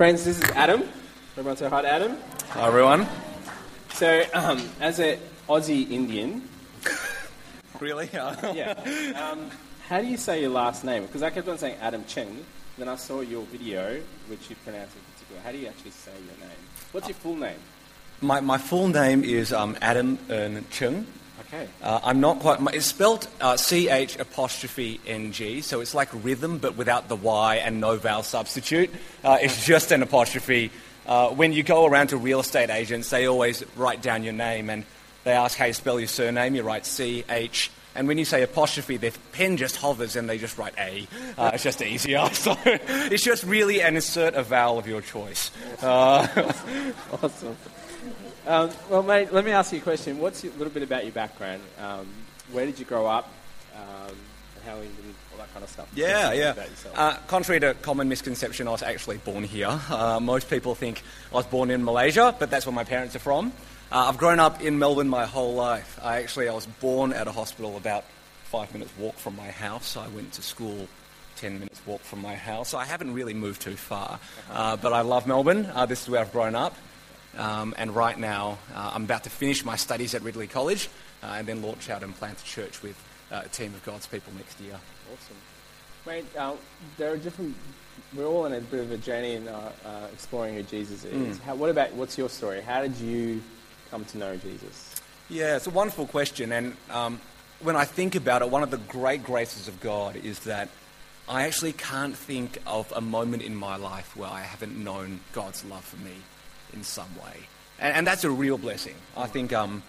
Friends, this is Adam. Everyone say hi to Adam. Hi, everyone. So, um, as an Aussie Indian, Really? yeah, um, how do you say your last name? Because I kept on saying Adam Cheng, then I saw your video, which you pronounced in particular. How do you actually say your name? What's your full name? my, my full name is um, Adam Ern Ch'ng. Okay. Uh, I'm not quite. It's spelled uh, C H apostrophe N G, so it's like rhythm, but without the Y and no vowel substitute. Uh, it's just an apostrophe. Uh, when you go around to real estate agents, they always write down your name and they ask how you spell your surname. You write C H. And when you say apostrophe, their pen just hovers and they just write A. Uh, it's just easier. So it's just really an insert a vowel of your choice. Uh, Awesome. Um, well, mate, let me ask you a question. What's a little bit about your background? Um, where did you grow up? Um, and how England, all that kind of stuff. Tell us a Yeah, yeah. Uh, contrary to common misconception, I was actually born here. Uh, most people think I was born in Malaysia, but that's where my parents are from. Uh, I've grown up in Melbourne my whole life. I actually I was born at a hospital about five minutes walk from my house. I went to school ten minutes walk from my house. So I haven't really moved too far, uh, but I love Melbourne. Uh, this is where I've grown up. Um, and right now, uh, I'm about to finish my studies at Ridley College uh, and then launch out and plant a church with uh, a team of God's people next year. Awesome. Mate, uh, there are different. We're all on a bit of a journey in uh, uh, exploring who Jesus is. Mm. How, what about what's your story? How did you come to know Jesus? Yeah, it's a wonderful question. And um, when I think about it, one of the great graces of God is that I actually can't think of a moment in my life where I haven't known God's love for me in some way. And, and that's a real blessing. I think, um,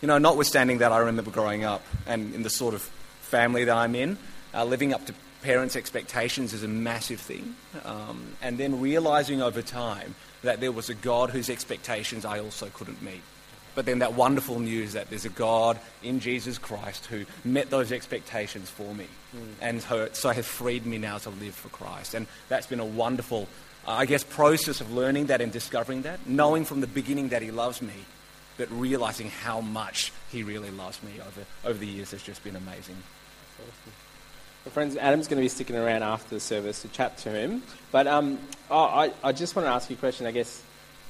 you know, notwithstanding that, I remember growing up and in the sort of family that I'm in, uh, living up to parents' expectations is a massive thing. Um, and then realizing over time that there was a God whose expectations I also couldn't meet. But then that wonderful news that there's a God in Jesus Christ who met those expectations for me. And so, so has freed me now to live for Christ. And that's been a wonderful, I guess, process of learning that and discovering that, knowing from the beginning that He loves me, but realizing how much He really loves me over, over the years has just been amazing. Well, friends, Adam's going to be sticking around after the service to chat to him. But um, oh, I, I just want to ask you a question. I guess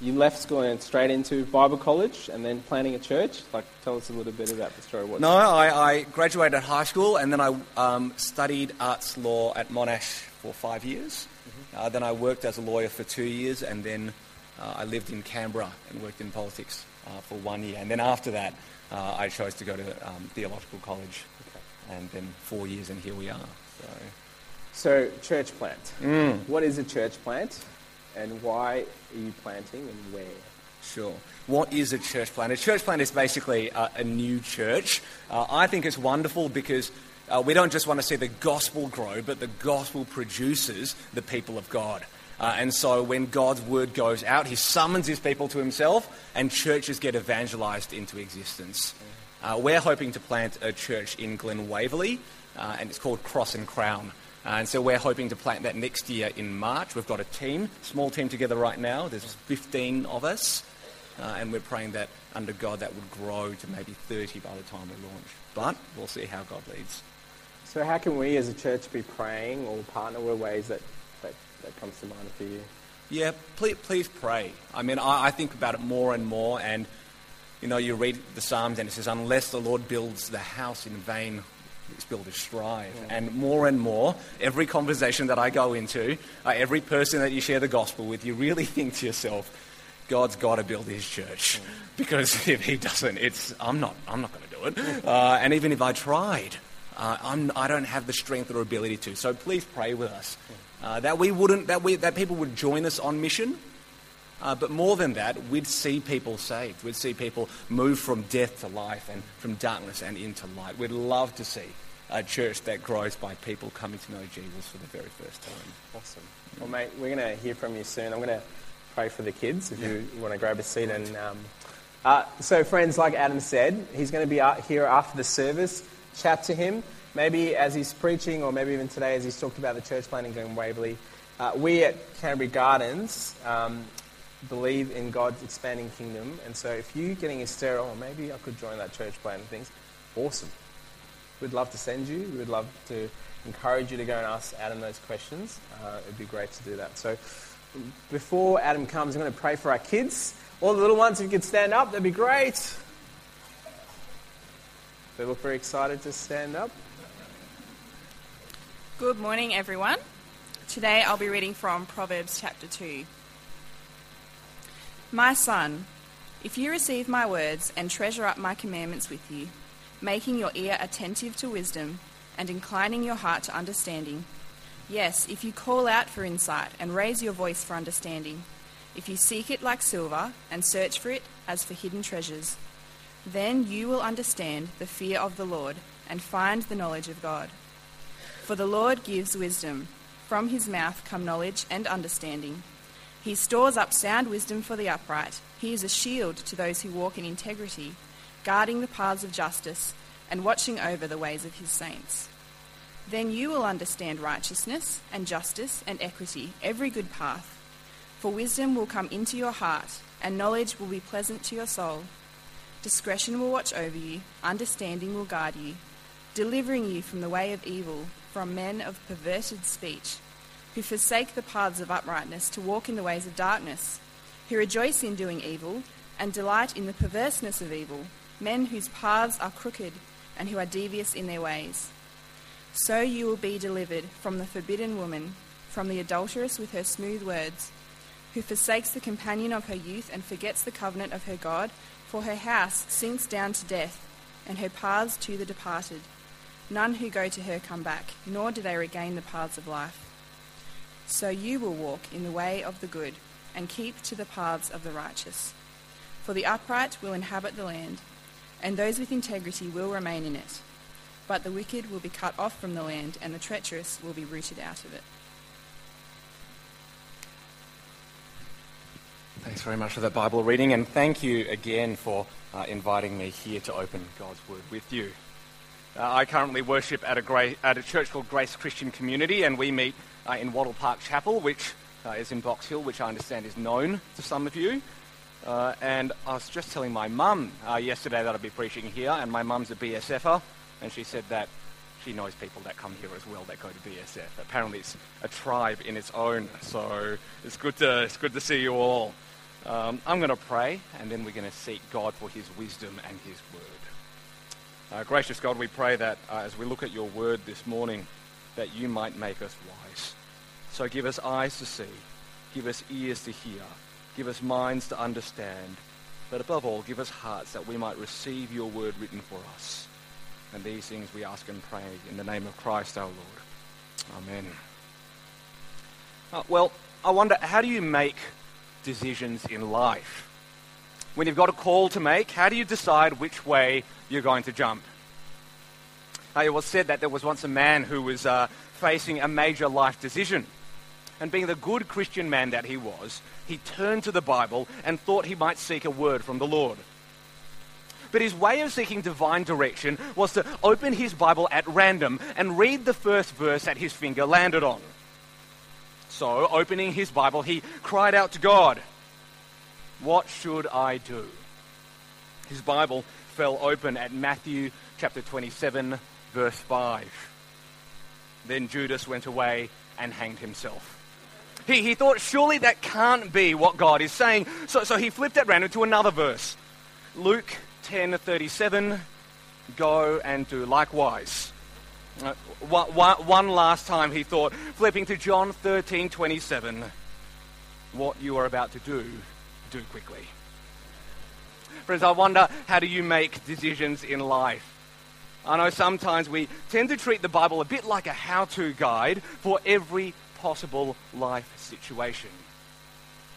you left school and straight into Bible college and then planning a church. Like, tell us a little bit about the story. What, No, I, I graduated high school and then I um, studied arts law at Monash for five years. Uh, then I worked as a lawyer for two years and then uh, I lived in Canberra and worked in politics uh, for one year. And then after that, uh, I chose to go to um, theological college. And then four years and here we are. So. So, church plant. Mm. What is a church plant, and why are you planting, and where? Sure. What is a church plant? A church plant is basically uh, a new church. Uh, I think it's wonderful because uh, we don't just want to see the gospel grow, but the gospel produces the people of God. Uh, and so when God's word goes out, he summons his people to himself, and churches get evangelized into existence. Uh, we're hoping to plant a church in Glen Waverley, uh, and it's called Cross and Crown. Uh, and so we're hoping to plant that next year in March. We've got a team, small team together right now. There's 15 of us, uh, and we're praying that under God that would grow to maybe 30 by the time we launch. But we'll see how God leads. So, how can we as a church be praying or partner with ways that, that, that comes to mind for you? Yeah, please, please pray. I mean, I, I think about it more and more, and you know, you read the Psalms and it says, "Unless the Lord builds the house in vain, its builders strive." And more and more, every conversation that I go into, uh, every person that you share the gospel with, you really think to yourself, "God's got to build His church," because if He doesn't, it's I'm not I'm not going to do it. Uh, and even if I tried, uh, I'm, I don't have the strength or ability to. So please pray with us uh, that we wouldn't that we that people would join us on mission. Uh, but more than that, we'd see people saved. We'd see people move from death to life and from darkness and into light. We'd love to see a church that grows by people coming to know Jesus for the very first time. Awesome. Well, mate, we're going to hear from you soon. I'm going to pray for the kids if you want to grab a seat. And um, uh, so, friends, like Adam said, he's going to be out here after the service. Chat to him. Maybe as he's preaching, or maybe even today as he's talked about the church planting in Waverley. Uh, we at Canterbury Gardens um, believe in God's expanding kingdom. And so, if you're getting a stir, maybe I could join that church planting things, awesome. We'd love to send you. We would love to encourage you to go and ask Adam those questions. Uh, it'd be great to do that. So before Adam comes, I'm going to pray for our kids. All the little ones, if you could stand up, that'd be great. They look very excited to stand up. Good morning, everyone. Today I'll be reading from Proverbs chapter 2. My son, if you receive my words and treasure up my commandments with you, making your ear attentive to wisdom and inclining your heart to understanding, yes, if you call out for insight and raise your voice for understanding, if you seek it like silver and search for it as for hidden treasures, then you will understand the fear of the Lord and find the knowledge of God. For the Lord gives wisdom. From his mouth come knowledge and understanding. He stores up sound wisdom for the upright. He is a shield to those who walk in integrity, guarding the paths of justice and watching over the ways of his saints. Then you will understand righteousness and justice and equity, every good path. For wisdom will come into your heart, and knowledge will be pleasant to your soul. Discretion will watch over you, understanding will guard you, delivering you from the way of evil, from men of perverted speech, who forsake the paths of uprightness to walk in the ways of darkness, who rejoice in doing evil and delight in the perverseness of evil, men whose paths are crooked and who are devious in their ways. So you will be delivered from the forbidden woman, from the adulteress with her smooth words, who forsakes the companion of her youth and forgets the covenant of her God, for her house sinks down to death, and her paths to the departed. None who go to her come back, nor do they regain the paths of life. So you will walk in the way of the good, and keep to the paths of the righteous. For the upright will inhabit the land, and those with integrity will remain in it. But the wicked will be cut off from the land, and the treacherous will be rooted out of it. Thanks very much for that Bible reading, and thank you again for uh, inviting me here to open God's Word with you. Uh, I currently worship at a, gra- at a, church called Grace Christian Community, and we meet uh, in Wattle Park Chapel, which uh, is in Box Hill, which I understand is known to some of you. Uh, and I was just telling my mum uh, yesterday that I'd be preaching here, and my mum's a BSFer, and she said that she knows people that come here as well that go to BSF. Apparently, it's a tribe in its own, so it's good to, it's good to see you all. Um, I'm going to pray, and then we're going to seek God for His wisdom and His word. Uh, gracious God, we pray that uh, as we look at your word this morning, that you might make us wise. So give us eyes to see, give us ears to hear, give us minds to understand, but above all, give us hearts that we might receive your word written for us. And these things we ask and pray in the name of Christ our Lord. Amen. Uh, well, I wonder, how do you make decisions in life. When you've got a call to make, how do you decide which way you're going to jump? It was said that there was once a man who was uh, facing a major life decision. And being the good Christian man that he was, he turned to the Bible and thought he might seek a word from the Lord. But his way of seeking divine direction was to open his Bible at random and read the first verse that his finger landed on. So, opening his Bible, he cried out to God, What should I do? His Bible fell open at Matthew chapter 27, verse 5. Then Judas went away and hanged himself. He, he thought, surely that can't be what God is saying. So, so he flipped at random to another verse. Luke 10:37, go and do likewise. Uh, one, last time he thought, flipping to John 13 27, what you are about to do, do quickly. Friends, I wonder how do you make decisions in life? I know sometimes we tend to treat the Bible a bit like a how to guide for every possible life situation.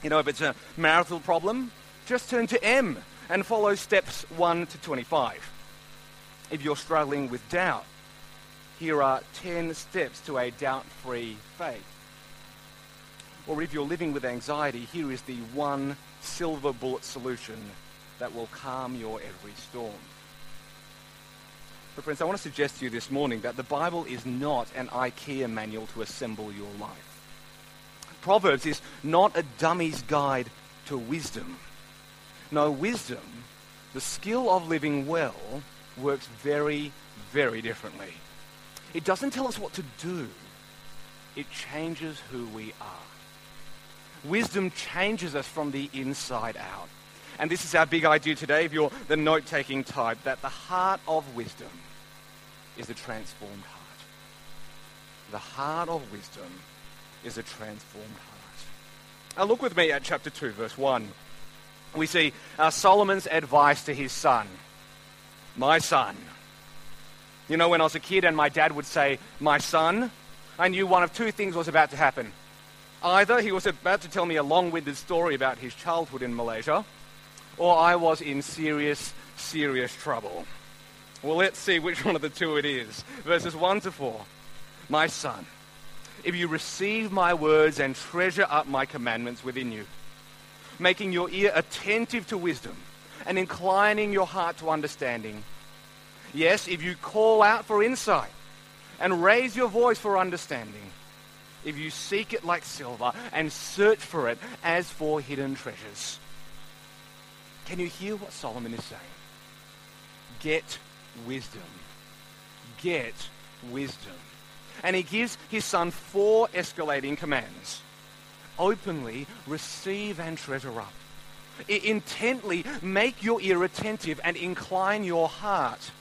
You know, if it's a marital problem, just turn to M and follow steps 1 to 25. If you're struggling with doubt, here are 10 steps to a doubt free faith. Or if you're living with anxiety, here is the one silver bullet solution that will calm your every storm. But, friends, I want to suggest to you this morning that the Bible is not an IKEA manual to assemble your life. Proverbs is not a dummy's guide to wisdom. No, wisdom, the skill of living well, works very, very differently. It doesn't tell us what to do, it changes who we are. Wisdom changes us from the inside out. And this is our big idea today, if you're the note taking type, that the heart of wisdom is a transformed heart. The heart of wisdom is a transformed heart. Now, look with me at chapter 2, verse 1. We see uh, Solomon's advice to his son My son. You know, when I was a kid and my dad would say, My son, I knew one of two things was about to happen. Either he was about to tell me a long winded story about his childhood in Malaysia, or I was in serious, serious trouble. Well, let's see which one of the two it is. Verses 1 to 4. My son, if you receive my words and treasure up my commandments within you, making your ear attentive to wisdom and inclining your heart to understanding. Yes, if you call out for insight and raise your voice for understanding, if you seek it like silver and search for it as for hidden treasures. Can you hear what Solomon is saying? Get wisdom. Get wisdom. And he gives his son four escalating commands. Openly receive and treasure up. Intently make your ear attentive and incline your heart.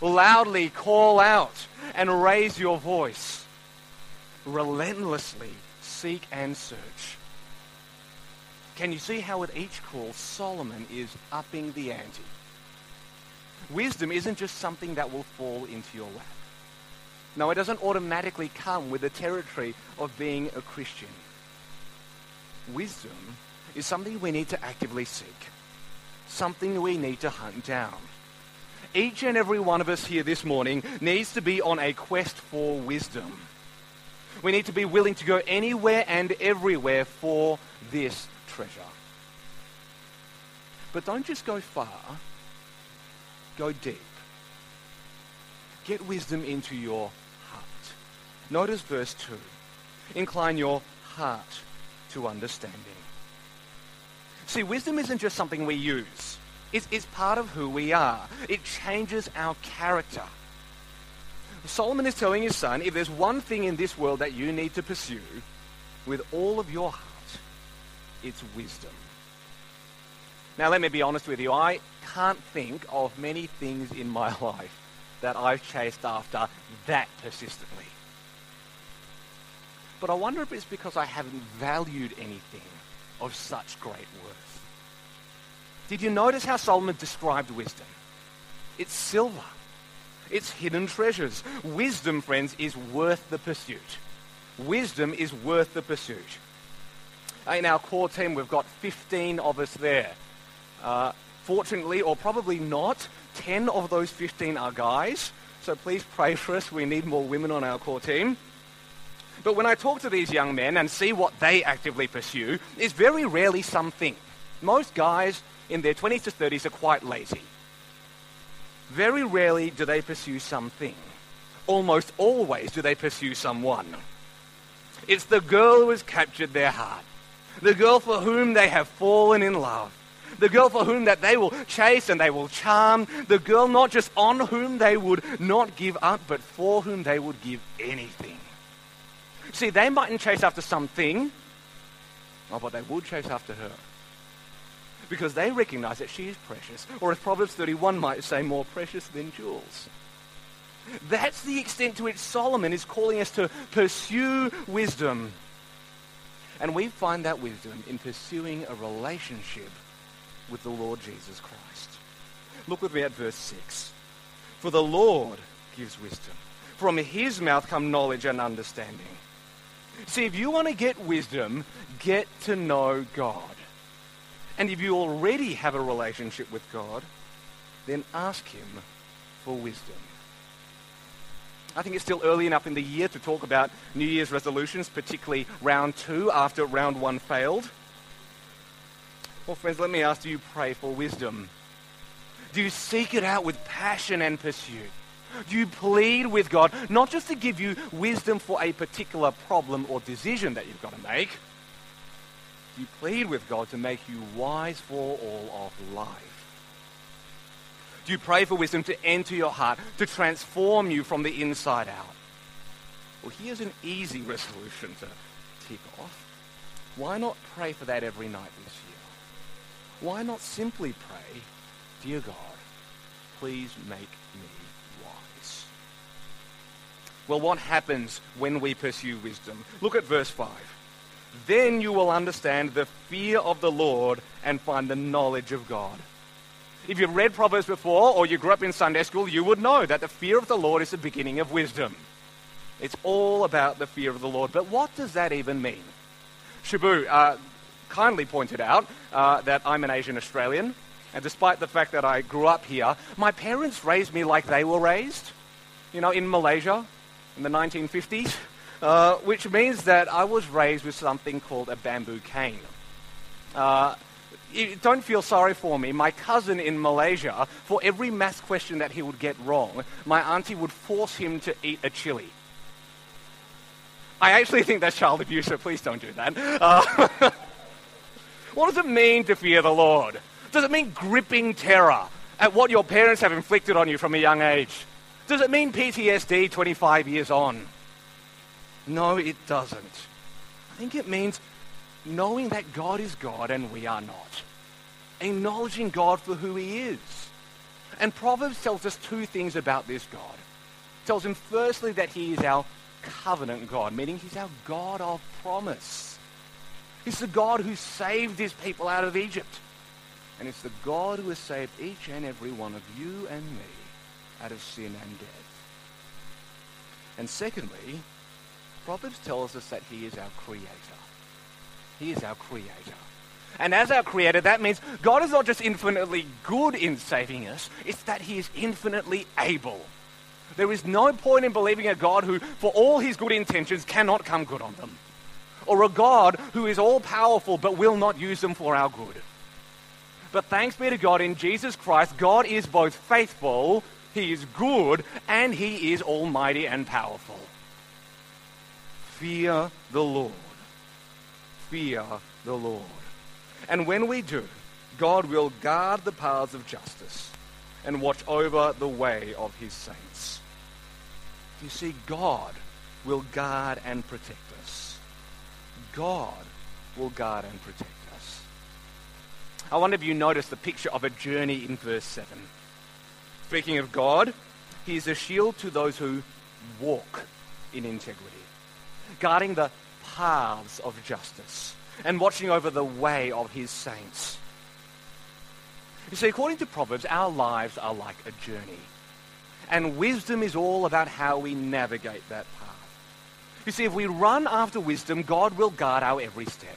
Loudly call out and raise your voice. Relentlessly seek and search. Can you see how at each call Solomon is upping the ante? Wisdom isn't just something that will fall into your lap. No, it doesn't automatically come with the territory of being a Christian. Wisdom is something we need to actively seek, something we need to hunt down. Each and every one of us here this morning needs to be on a quest for wisdom. We need to be willing to go anywhere and everywhere for this treasure. But don't just go far, go deep. Get wisdom into your heart. Notice verse 2. Incline your heart to understanding. See, wisdom isn't just something we use. It's, it's part of who we are. It changes our character. Solomon is telling his son, if there's one thing in this world that you need to pursue with all of your heart, it's wisdom. Now, let me be honest with you. I can't think of many things in my life that I've chased after that persistently. But I wonder if it's because I haven't valued anything of such great worth. Did you notice how Solomon described wisdom? It's silver. It's hidden treasures. Wisdom, friends, is worth the pursuit. Wisdom is worth the pursuit. In our core team, we've got 15 of us there. Uh, fortunately, or probably not, 10 of those 15 are guys. So please pray for us. We need more women on our core team. But when I talk to these young men and see what they actively pursue, it's very rarely something. Most guys in their 20s to 30s are quite lazy. Very rarely do they pursue something. Almost always do they pursue someone. It's the girl who has captured their heart. The girl for whom they have fallen in love. The girl for whom that they will chase and they will charm. The girl not just on whom they would not give up, but for whom they would give anything. See, they mightn't chase after something, oh, but they would chase after her. Because they recognize that she is precious, or as Proverbs 31 might say, more precious than jewels. That's the extent to which Solomon is calling us to pursue wisdom. And we find that wisdom in pursuing a relationship with the Lord Jesus Christ. Look with me at verse 6. For the Lord gives wisdom. From his mouth come knowledge and understanding. See, if you want to get wisdom, get to know God. And if you already have a relationship with God, then ask him for wisdom. I think it's still early enough in the year to talk about New Year's resolutions, particularly round two after round one failed. Well, friends, let me ask do you pray for wisdom? Do you seek it out with passion and pursuit? Do you plead with God not just to give you wisdom for a particular problem or decision that you've got to make? You plead with God to make you wise for all of life? Do you pray for wisdom to enter your heart, to transform you from the inside out? Well, here's an easy resolution to tick off. why not pray for that every night this year? Why not simply pray, Dear God, please make me wise? Well, what happens when we pursue wisdom? Look at verse 5. Then you will understand the fear of the Lord and find the knowledge of God. If you've read Proverbs before or you grew up in Sunday school, you would know that the fear of the Lord is the beginning of wisdom. It's all about the fear of the Lord. But what does that even mean? Shabu uh, kindly pointed out uh, that I'm an Asian Australian, and despite the fact that I grew up here, my parents raised me like they were raised, you know, in Malaysia in the 1950s, uh, which means that I was raised with something called a bamboo cane. Uh, don't feel sorry for me. My cousin in Malaysia, for every math question that he would get wrong, my auntie would force him to eat a chili. I actually think that's child abuse, so please don't do that. Uh, what does it mean to fear the Lord? Does it mean gripping terror at what your parents have inflicted on you from a young age? Does it mean PTSD 25 years on? No, it doesn't. I think it means knowing that God is God and we are not. Acknowledging God for who he is. And Proverbs tells us two things about this God. It tells him firstly that he is our covenant God, meaning he's our God of promise. He's the God who saved his people out of Egypt. And it's the God who has saved each and every one of you and me out of sin and death. And secondly, Proverbs tells us that he is our creator. He is our creator. And as our creator, that means God is not just infinitely good in saving us, it's that he is infinitely able. There is no point in believing a God who, for all his good intentions, cannot come good on them. Or a God who is all powerful but will not use them for our good. But thanks be to God in Jesus Christ, God is both faithful, he is good, and he is almighty and powerful. Fear the Lord. Fear the Lord. And when we do, God will guard the paths of justice and watch over the way of his saints. You see, God will guard and protect us. God will guard and protect us. I wonder if you noticed the picture of a journey in verse 7. Speaking of God, he is a shield to those who walk in integrity, guarding the paths of justice and watching over the way of his saints. You see, according to Proverbs, our lives are like a journey. And wisdom is all about how we navigate that path. You see, if we run after wisdom, God will guard our every step.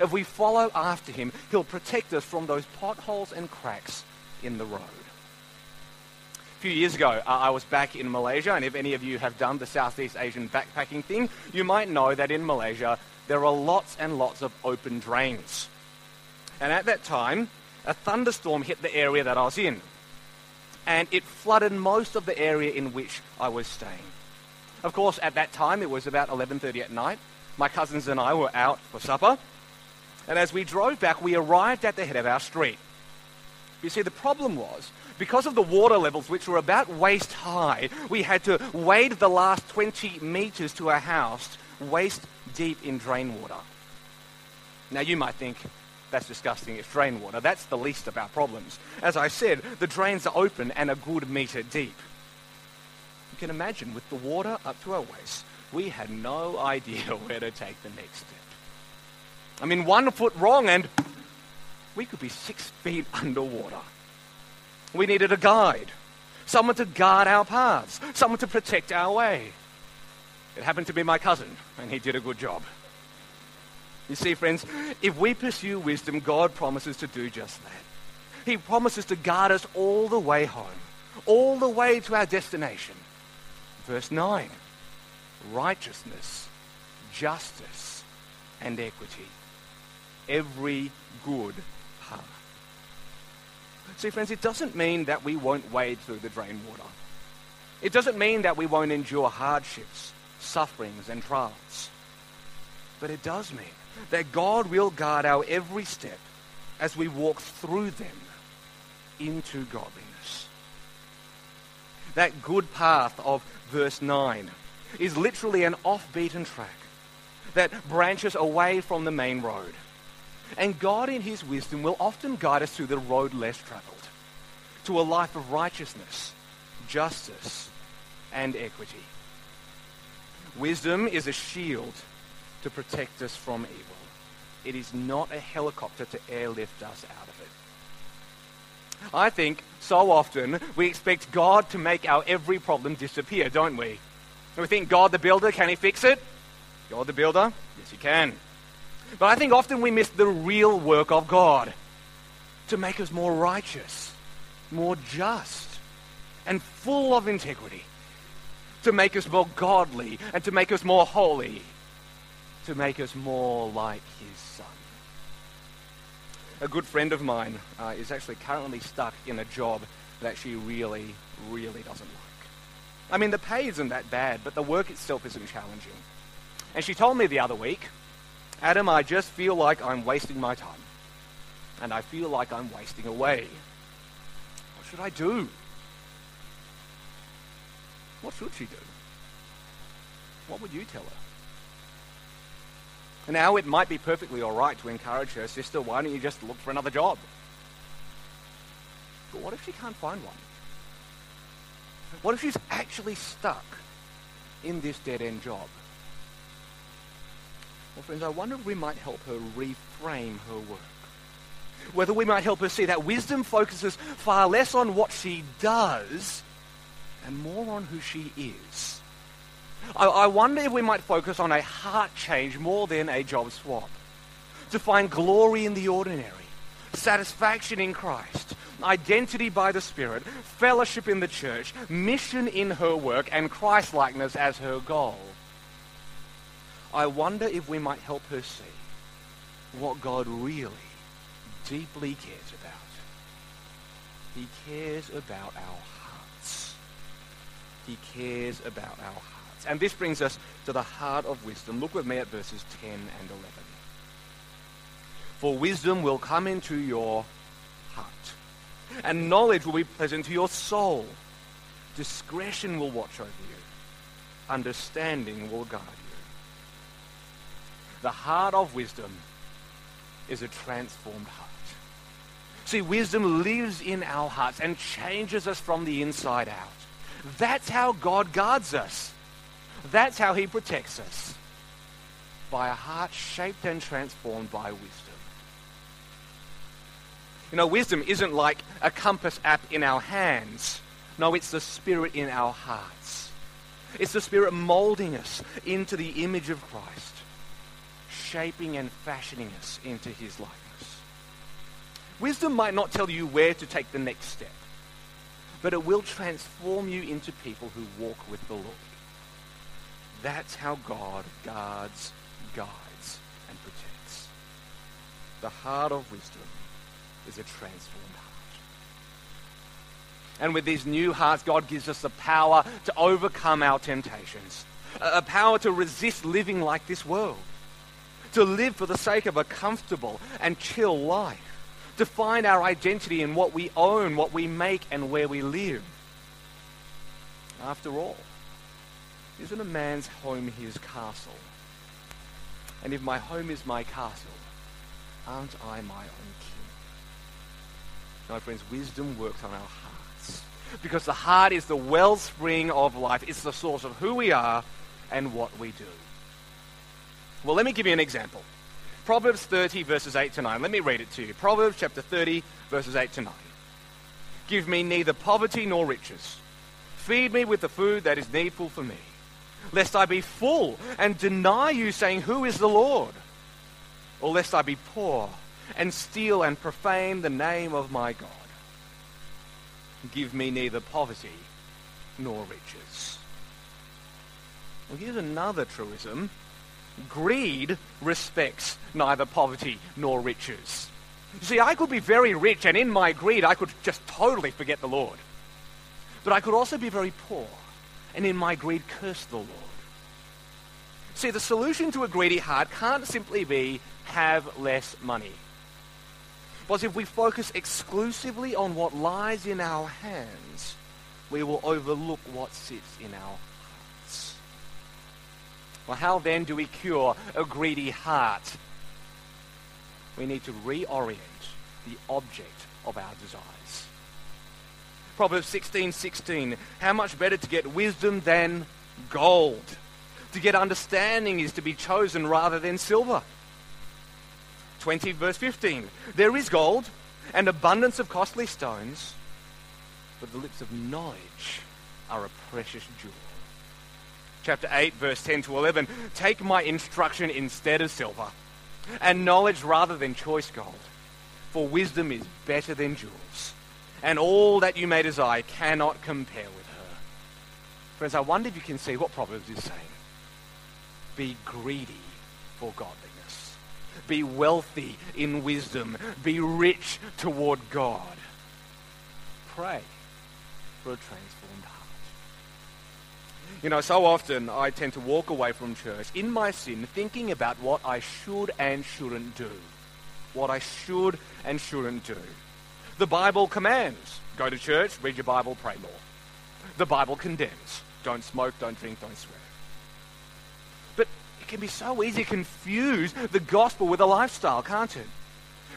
If we follow after him, he'll protect us from those potholes and cracks in the road. Few years ago, uh, I was back in Malaysia, and if any of you have done the Southeast Asian backpacking thing, you might know that in Malaysia, there are lots and lots of open drains. And at that time, a thunderstorm hit the area that I was in and it flooded most of the area in which I was staying. Of course, at that time, it was about 11.30 at night. My cousins and I were out for supper. And as we drove back, we arrived at the head of our street. You see, the problem was, because of the water levels, which were about waist high, we had to wade the last 20 meters to our house, waist deep in drain water. Now, you might think, that's disgusting. It's drain water. That's the least of our problems. As I said, the drains are open and a good metre deep. You can imagine with the water up to our waist, we had no idea where to take the next step. I mean, one foot wrong and we could be six feet underwater. We needed a guide, someone to guard our paths, someone to protect our way. It happened to be my cousin, and he did a good job. You see, friends, if we pursue wisdom, God promises to do just that. He promises to guard us all the way home, all the way to our destination. Verse 9 righteousness, justice, and equity. Every good. See, friends, it doesn't mean that we won't wade through the drain water. It doesn't mean that we won't endure hardships, sufferings, and trials. But it does mean that God will guard our every step as we walk through them into godliness. That good path of verse 9 is literally an off-beaten track, that branches away from the main road. And God, in His wisdom, will often guide us through the road less traveled to a life of righteousness, justice, and equity. Wisdom is a shield to protect us from evil. It is not a helicopter to airlift us out of it. I think so often we expect God to make our every problem disappear, don't we? We think God the builder, can he fix it? God the builder? Yes, he can. But I think often we miss the real work of God to make us more righteous, more just, and full of integrity, to make us more godly, and to make us more holy, to make us more like his son. A good friend of mine uh, is actually currently stuck in a job that she really, really doesn't like. I mean, the pay isn't that bad, but the work itself isn't challenging. And she told me the other week, Adam, I just feel like I'm wasting my time. And I feel like I'm wasting away. What should I do? What should she do? What would you tell her? Now, it might be perfectly all right to encourage her, sister, why don't you just look for another job? But what if she can't find one? What if she's actually stuck in this dead end job? Well, friends, I wonder if we might help her reframe her work. Whether we might help her see that wisdom focuses far less on what she does and more on who she is. I, I wonder if we might focus on a heart change more than a job swap. To find glory in the ordinary, satisfaction in Christ, identity by the Spirit, fellowship in the church, mission in her work, and Christlikeness as her goal. I wonder if we might help her see what God really, deeply cares about. He cares about our hearts. He cares about our hearts. And this brings us to the heart of wisdom. Look with me at verses 10 and 11. For wisdom will come into your heart, and knowledge will be pleasant to your soul. Discretion will watch over you, understanding will guide you. The heart of wisdom is a transformed heart. See, wisdom lives in our hearts and changes us from the inside out. That's how God guards us. That's how he protects us. By a heart shaped and transformed by wisdom. You know, wisdom isn't like a compass app in our hands. No, it's the Spirit in our hearts. It's the Spirit molding us into the image of Christ, shaping and fashioning us into His likeness. Wisdom might not tell you where to take the next step, but it will transform you into people who walk with the Lord. That's how God guards, guides, and protects. The heart of wisdom is a transformed heart. And with these new hearts, God gives us the power to overcome our temptations, a power to resist living like this world, to live for the sake of a comfortable and chill life, to find our identity in what we own, what we make, and where we live. After all, isn't a man's home his castle? And if my home is my castle, aren't I my own king? No, friends, wisdom works on our hearts. Because the heart is the wellspring of life. It's the source of who we are and what we do. Well, let me give you an example. Proverbs 30, verses 8 to 9. Let me read it to you. Proverbs chapter 30, verses 8 to 9. Give me neither poverty nor riches. Feed me with the food that is needful for me, lest I be full and deny you, saying, Who is the Lord? Or lest I be poor and steal and profane the name of my God. Give me neither poverty nor riches. Well, here's another truism Greed respects neither poverty nor riches. You see, I could be very rich, and in my greed, I could just totally forget the Lord. But I could also be very poor, and in my greed, curse the Lord. See, the solution to a greedy heart can't simply be have less money. Because if we focus exclusively on what lies in our hands, we will overlook what sits in our Well, how then do we cure a greedy heart? We need to reorient the object of our desires. Proverbs 16:16 16, How much better to get wisdom than gold? To get understanding is to be chosen rather than silver. 20 verse 15. There is gold and abundance of costly stones, but the lips of knowledge are a precious jewel. Chapter 8 verse 10 to 11. Take my instruction instead of silver and knowledge rather than choice gold. For wisdom is better than jewels, and all that you may desire cannot compare with her. Friends, I wonder if you can see what Proverbs is saying. Be greedy for godliness. Be wealthy in wisdom. Be rich toward God. Pray for a transformed heart. You know, so often I tend to walk away from church in my sin thinking about what I should and shouldn't do. What I should and shouldn't do. The Bible commands go to church, read your Bible, pray more. The Bible condemns don't smoke, don't drink, don't swear. But it can be so easy to confuse the gospel with a lifestyle, can't it?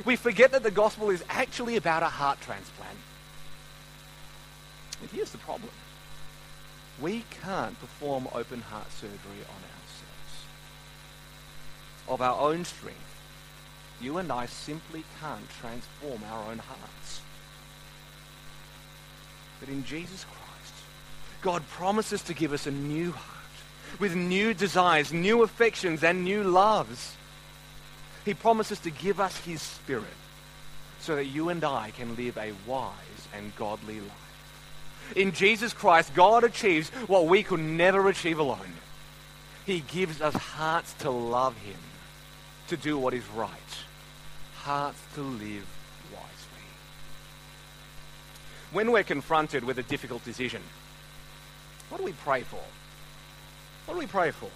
We forget that the gospel is actually about a heart transplant. And here's the problem we can't perform open heart surgery on ourselves. Of our own strength, you and I simply can't transform our own hearts. But in Jesus Christ, God promises to give us a new heart with new desires, new affections, and new loves. He promises to give us his spirit so that you and I can live a wise and godly life. In Jesus Christ, God achieves what we could never achieve alone. He gives us hearts to love Him, to do what is right, hearts to live wisely. When we're confronted with a difficult decision, what do we pray for? What do we pray for?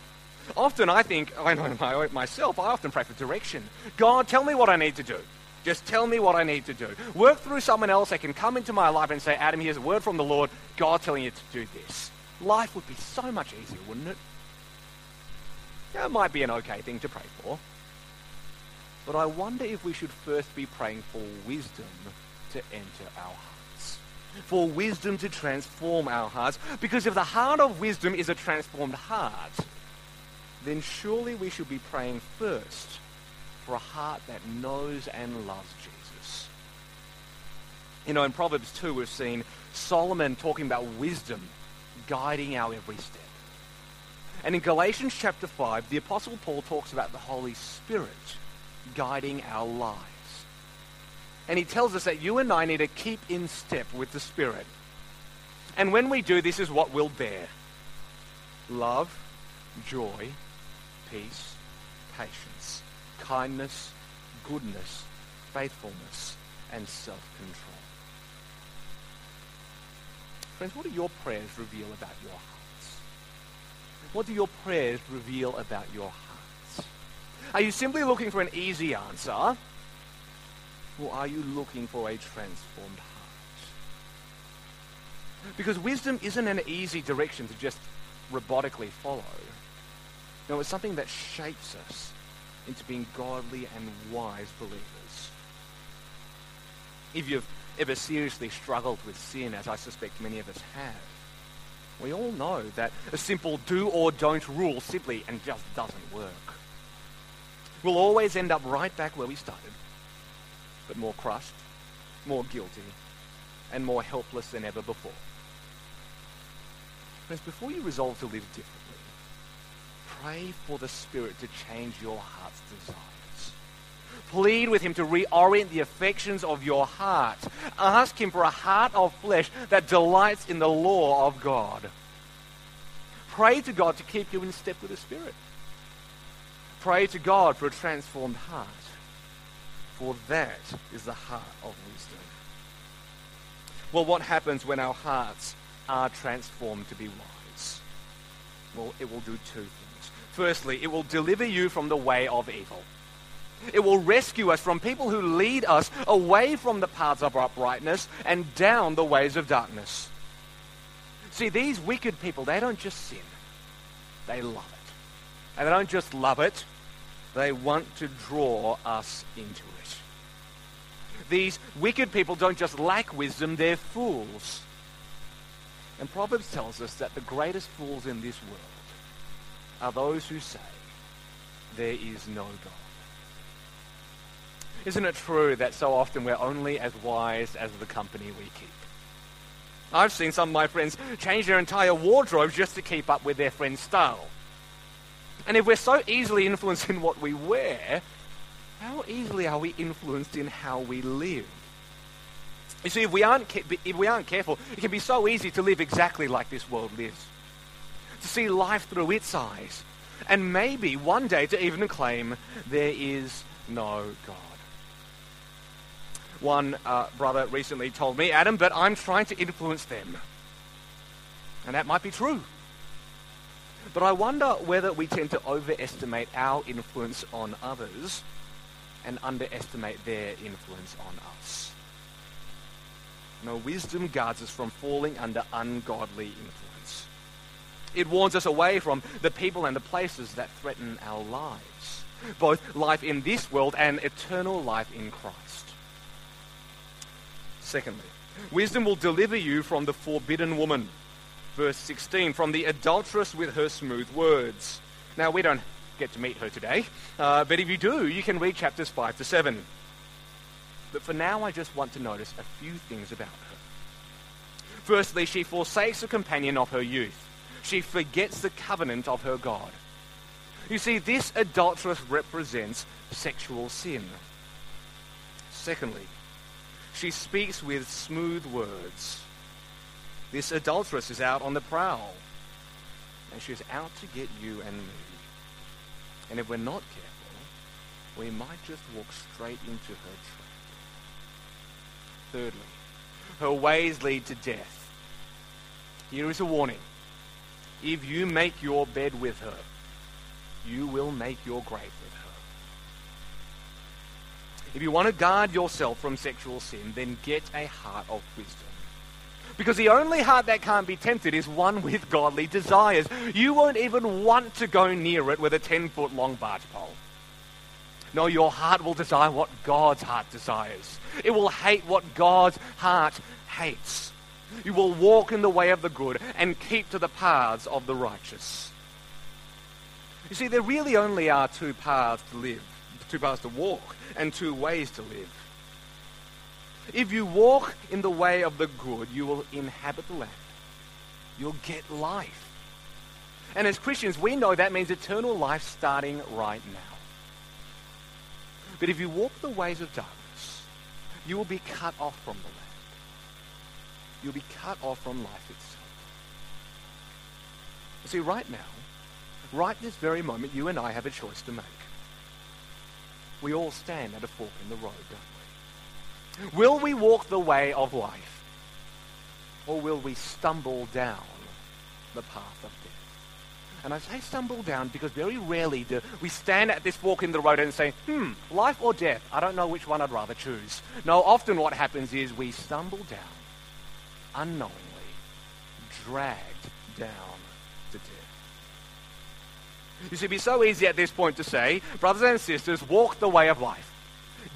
Often I think, I know myself, I often pray for direction. God, tell me what I need to do. Just tell me what I need to do. Work through someone else that can come into my life and say, Adam, here's a word from the Lord. God telling you to do this. Life would be so much easier, wouldn't it? It might be an okay thing to pray for. But I wonder if we should first be praying for wisdom to enter our hearts. For wisdom to transform our hearts. Because if the heart of wisdom is a transformed heart, then surely we should be praying first for a heart that knows and loves Jesus. You know, in Proverbs 2, we've seen Solomon talking about wisdom guiding our every step. And in Galatians chapter 5, the Apostle Paul talks about the Holy Spirit guiding our lives. And he tells us that you and I need to keep in step with the Spirit. And when we do, this is what we'll bear love, joy, peace, patience, kindness, goodness, faithfulness, and self-control. Friends, what do your prayers reveal about your hearts? What do your prayers reveal about your hearts? Are you simply looking for an easy answer? Or are you looking for a transformed heart? Because wisdom isn't an easy direction to just robotically follow. No, it's something that shapes us into being godly and wise believers. If you've ever seriously struggled with sin, as I suspect many of us have, we all know that a simple do or don't rule simply and just doesn't work. We'll always end up right back where we started, but more crushed, more guilty, and more helpless than ever before. Friends, before you resolve to live differently, pray for the Spirit to change your heart's desires. Plead with Him to reorient the affections of your heart. Ask Him for a heart of flesh that delights in the law of God. Pray to God to keep you in step with the Spirit. Pray to God for a transformed heart, for that is the heart of wisdom. Well, what happens when our hearts are transformed to be wise? Well, it will do two things. Firstly, it will deliver you from the way of evil. It will rescue us from people who lead us away from the paths of uprightness and down the ways of darkness. See, these wicked people, they don't just sin, they love it. And they don't just love it, they want to draw us into it. These wicked people don't just lack wisdom, they're fools. And Proverbs tells us that the greatest fools in this world are those who say, there is no God. Isn't it true that so often we're only as wise as the company we keep? I've seen some of my friends change their entire wardrobe just to keep up with their friend's style. And if we're so easily influenced in what we wear, how easily are we influenced in how we live? You see, if we aren't, if we aren't careful, it can be so easy to live exactly like this world lives. To see life through its eyes. And maybe one day to even claim there is no God. One uh, brother recently told me, Adam, but I'm trying to influence them. And that might be true. But I wonder whether we tend to overestimate our influence on others and underestimate their influence on us. No, wisdom guards us from falling under ungodly influence. It warns us away from the people and the places that threaten our lives, both life in this world and eternal life in Christ. Secondly, wisdom will deliver you from the forbidden woman. Verse 16, from the adulteress with her smooth words. Now, we don't get to meet her today. Uh, but if you do, you can read chapters 5 to 7. But for now, I just want to notice a few things about her. Firstly, she forsakes the companion of her youth. She forgets the covenant of her God. You see, this adulteress represents sexual sin. Secondly, she speaks with smooth words. This adulteress is out on the prowl, and she's out to get you and me. And if we're not careful, we might just walk straight into her trap. Thirdly, her ways lead to death. Here is a warning. If you make your bed with her, you will make your grave with her. If you want to guard yourself from sexual sin, then get a heart of wisdom. Because the only heart that can't be tempted is one with godly desires. You won't even want to go near it with a 10 foot long barge pole. No, your heart will desire what God's heart desires. It will hate what God's heart hates. You will walk in the way of the good and keep to the paths of the righteous. You see, there really only are two paths to live, two paths to walk, and two ways to live. If you walk in the way of the good, you will inhabit the land. You'll get life. And as Christians, we know that means eternal life starting right now. But if you walk the ways of darkness, you will be cut off from the land. You'll be cut off from life itself. You see, right now, right this very moment, you and I have a choice to make. We all stand at a fork in the road, don't we? Will we walk the way of life? Or will we stumble down the path of death? And I say stumble down because very rarely do we stand at this fork in the road and say, hmm, life or death? I don't know which one I'd rather choose. No, often what happens is we stumble down, unknowingly, dragged down to death. You see, it'd be so easy at this point to say, brothers and sisters, walk the way of life.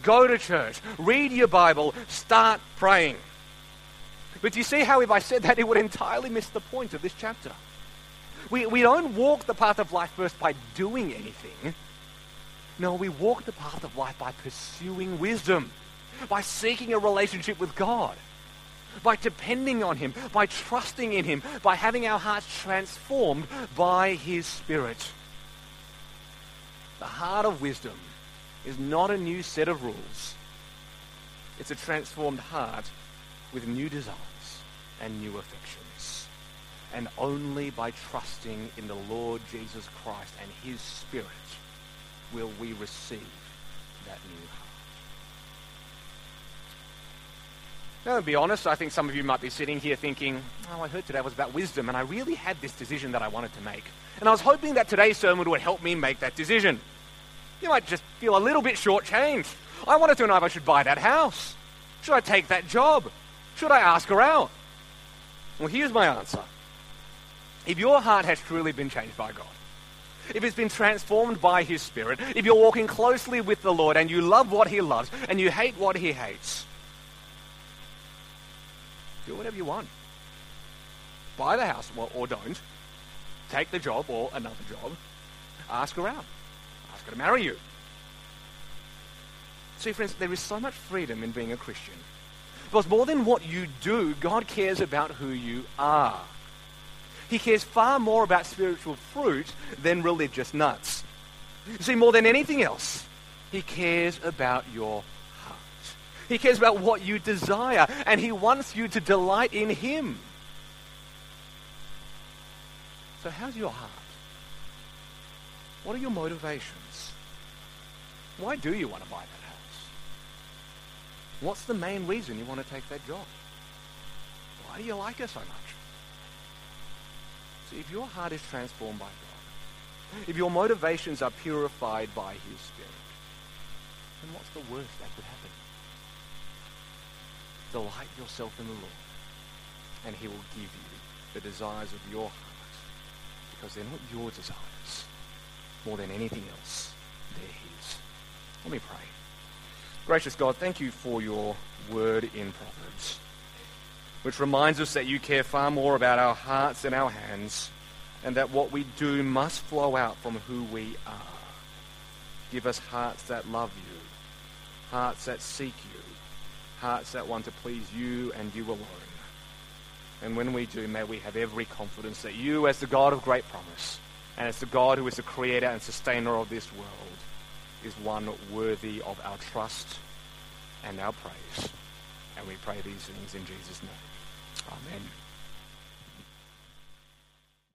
Go to church, read your Bible, start praying. But do you see how if I said that, it would entirely miss the point of this chapter? We, we don't walk the path of life first by doing anything. No, we walk the path of life by pursuing wisdom, by seeking a relationship with God, by depending on Him, by trusting in Him, by having our hearts transformed by His Spirit. The heart of wisdom is not a new set of rules. It's a transformed heart with new desires and new affections. And only by trusting in the Lord Jesus Christ and his Spirit will we receive that new heart. Now, to be honest, I think some of you might be sitting here thinking, oh, I heard today was about wisdom, and I really had this decision that I wanted to make. And I was hoping that today's sermon would help me make that decision. You might just feel a little bit shortchanged. I wanted to know if I should buy that house. Should I take that job? Should I ask her out? Well, here's my answer. If your heart has truly been changed by God, if it's been transformed by His Spirit, if you're walking closely with the Lord and you love what He loves and you hate what He hates, do whatever you want. Buy the house or, or don't. Take the job or another job. Ask around. Ask her to marry you. See, friends, there is so much freedom in being a Christian. Because more than what you do, God cares about who you are. He cares far more about spiritual fruit than religious nuts. See, more than anything else, He cares about your. He cares about what you desire, and He wants you to delight in Him. So, how's your heart? What are your motivations? Why do you want to buy that house? What's the main reason you want to take that job? Why do you like it so much? See, if your heart is transformed by God, if your motivations are purified by His Spirit, then what's the worst that could happen? Delight yourself in the Lord, and He will give you the desires of your heart, because they're not your desires. More than anything else, they're His. Let me pray. Gracious God, thank you for your word in Proverbs which reminds us that you care far more about our hearts than our hands, and that what we do must flow out from who we are. Give us hearts that love you, hearts that seek you, hearts that want to please you and you alone. And when we do, may we have every confidence that you, as the God of great promise, and as the God who is the creator and sustainer of this world, is one worthy of our trust and our praise. And we pray these things in Jesus' name. Amen.